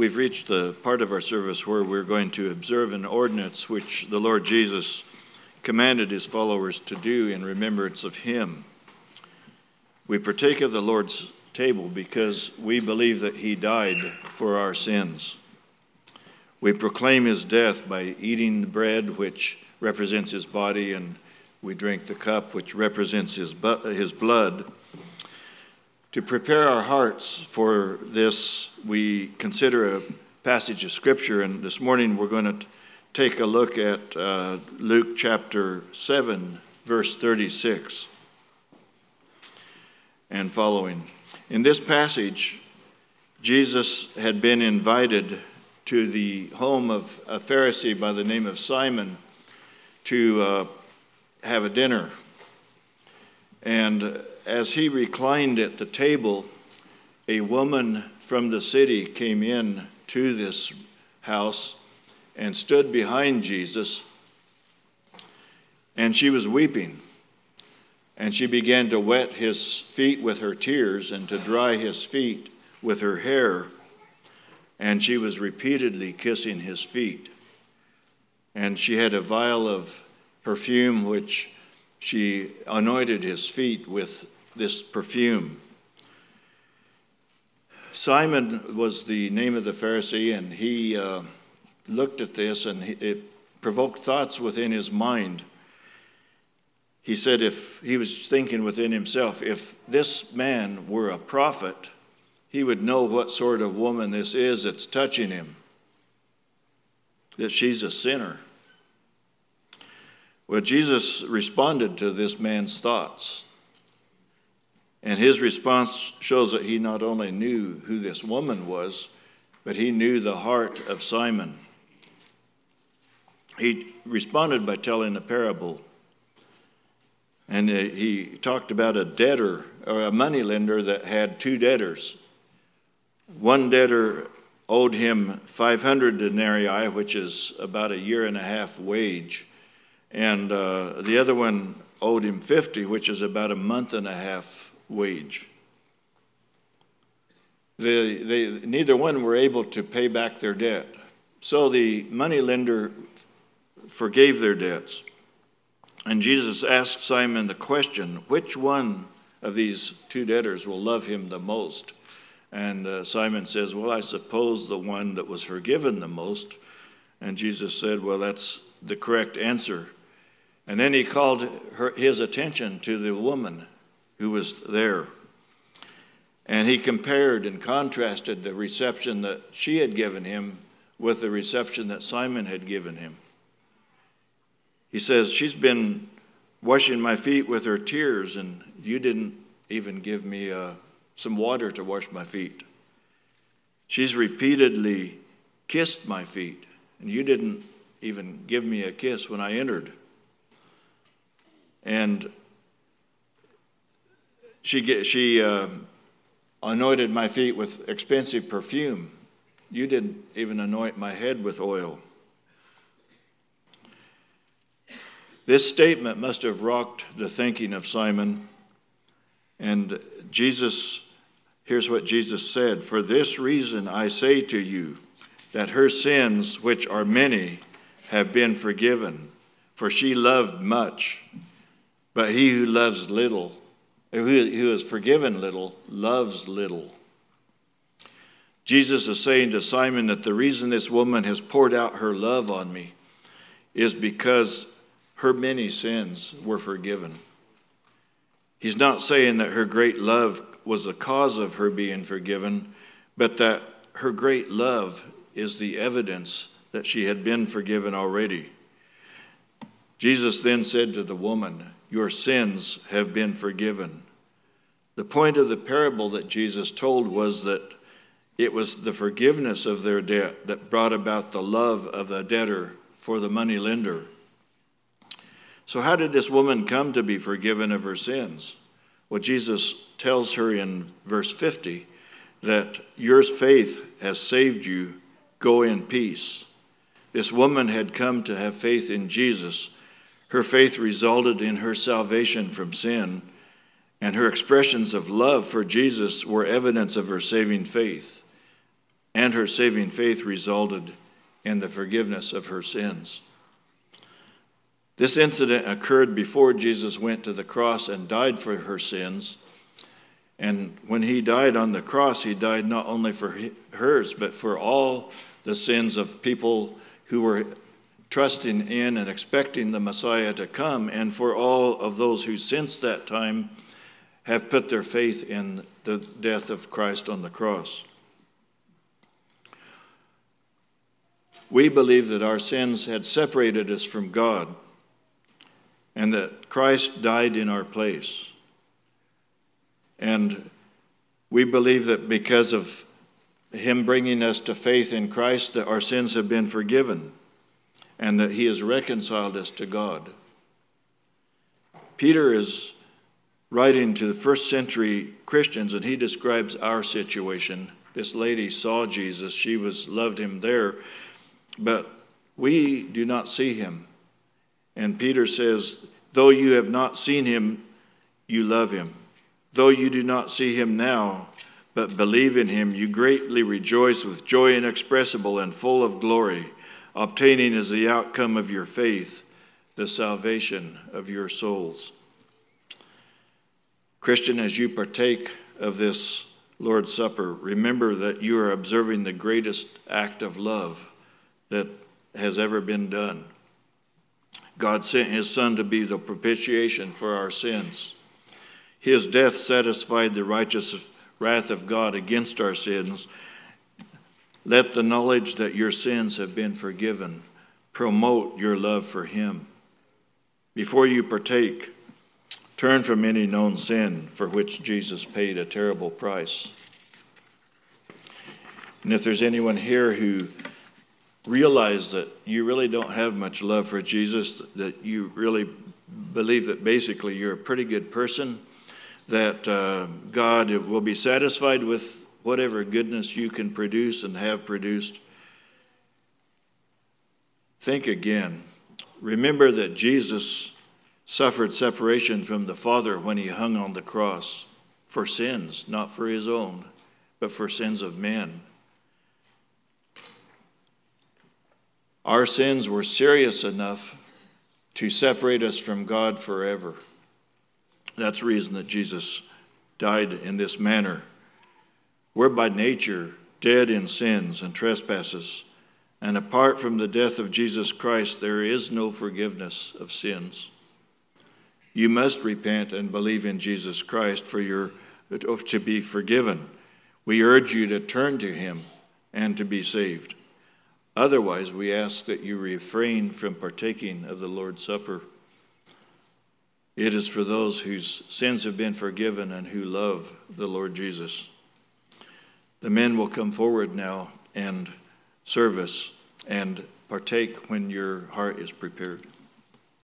We've reached the part of our service where we're going to observe an ordinance which the Lord Jesus commanded his followers to do in remembrance of him. We partake of the Lord's table because we believe that he died for our sins. We proclaim his death by eating the bread, which represents his body, and we drink the cup, which represents his, bu- his blood. To prepare our hearts for this, we consider a passage of Scripture, and this morning we're going to take a look at uh, Luke chapter 7, verse 36 and following. In this passage, Jesus had been invited to the home of a Pharisee by the name of Simon to uh, have a dinner. And as he reclined at the table, a woman from the city came in to this house and stood behind Jesus, and she was weeping. And she began to wet his feet with her tears and to dry his feet with her hair. And she was repeatedly kissing his feet. And she had a vial of perfume which she anointed his feet with this perfume. Simon was the name of the Pharisee, and he uh, looked at this and he, it provoked thoughts within his mind. He said, if he was thinking within himself, if this man were a prophet, he would know what sort of woman this is that's touching him, that she's a sinner. Well, Jesus responded to this man's thoughts. And his response shows that he not only knew who this woman was, but he knew the heart of Simon. He responded by telling a parable. And uh, he talked about a debtor or a moneylender that had two debtors. One debtor owed him 500 denarii, which is about a year and a half wage, and uh, the other one owed him 50, which is about a month and a half wage. They, they, neither one were able to pay back their debt. So the moneylender forgave their debts. And Jesus asked Simon the question which one of these two debtors will love him the most? And uh, Simon says, Well, I suppose the one that was forgiven the most. And Jesus said, Well, that's the correct answer. And then he called her, his attention to the woman who was there. And he compared and contrasted the reception that she had given him with the reception that Simon had given him. He says, She's been washing my feet with her tears, and you didn't even give me uh, some water to wash my feet. She's repeatedly kissed my feet, and you didn't even give me a kiss when I entered. And she, she uh, anointed my feet with expensive perfume. You didn't even anoint my head with oil. This statement must have rocked the thinking of Simon. And Jesus, here's what Jesus said For this reason I say to you that her sins, which are many, have been forgiven. For she loved much, but he who loves little who is forgiven little loves little. Jesus is saying to Simon that the reason this woman has poured out her love on me is because her many sins were forgiven. He's not saying that her great love was the cause of her being forgiven, but that her great love is the evidence that she had been forgiven already. Jesus then said to the woman, Your sins have been forgiven. The point of the parable that Jesus told was that it was the forgiveness of their debt that brought about the love of the debtor for the money lender. So, how did this woman come to be forgiven of her sins? Well, Jesus tells her in verse 50 that your faith has saved you, go in peace. This woman had come to have faith in Jesus her faith resulted in her salvation from sin, and her expressions of love for Jesus were evidence of her saving faith. and her saving faith resulted in the forgiveness of her sins. This incident occurred before Jesus went to the cross and died for her sins. And when he died on the cross, he died not only for hers, but for all the sins of people who were trusting in and expecting the Messiah to come, and for all of those who since that time have put their faith in the death of Christ on the cross. We believe that our sins had separated us from God and that Christ died in our place. And we believe that because of him bringing us to faith in Christ that our sins have been forgiven and that he has reconciled us to God. Peter is writing to the first century Christians and he describes our situation. This lady saw Jesus, she was loved him there, but we do not see him. And Peter says, Though you have not seen him, you love him. Though you do not see him now, but believe in him, you greatly rejoice with joy inexpressible and full of glory, obtaining as the outcome of your faith the salvation of your souls. Christian, as you partake of this Lord's Supper, remember that you are observing the greatest act of love that has ever been done. God sent his Son to be the propitiation for our sins. His death satisfied the righteous wrath of God against our sins. Let the knowledge that your sins have been forgiven promote your love for him. Before you partake, turn from any known sin for which Jesus paid a terrible price. And if there's anyone here who realizes that you really don't have much love for Jesus, that you really believe that basically you're a pretty good person, that uh, God will be satisfied with whatever goodness you can produce and have produced. Think again. Remember that Jesus suffered separation from the Father when he hung on the cross for sins, not for his own, but for sins of men. Our sins were serious enough to separate us from God forever. That's the reason that Jesus died in this manner. We're by nature dead in sins and trespasses, and apart from the death of Jesus Christ, there is no forgiveness of sins. You must repent and believe in Jesus Christ for your to be forgiven. We urge you to turn to him and to be saved. Otherwise, we ask that you refrain from partaking of the Lord's Supper. It is for those whose sins have been forgiven and who love the Lord Jesus. The men will come forward now and serve us and partake when your heart is prepared.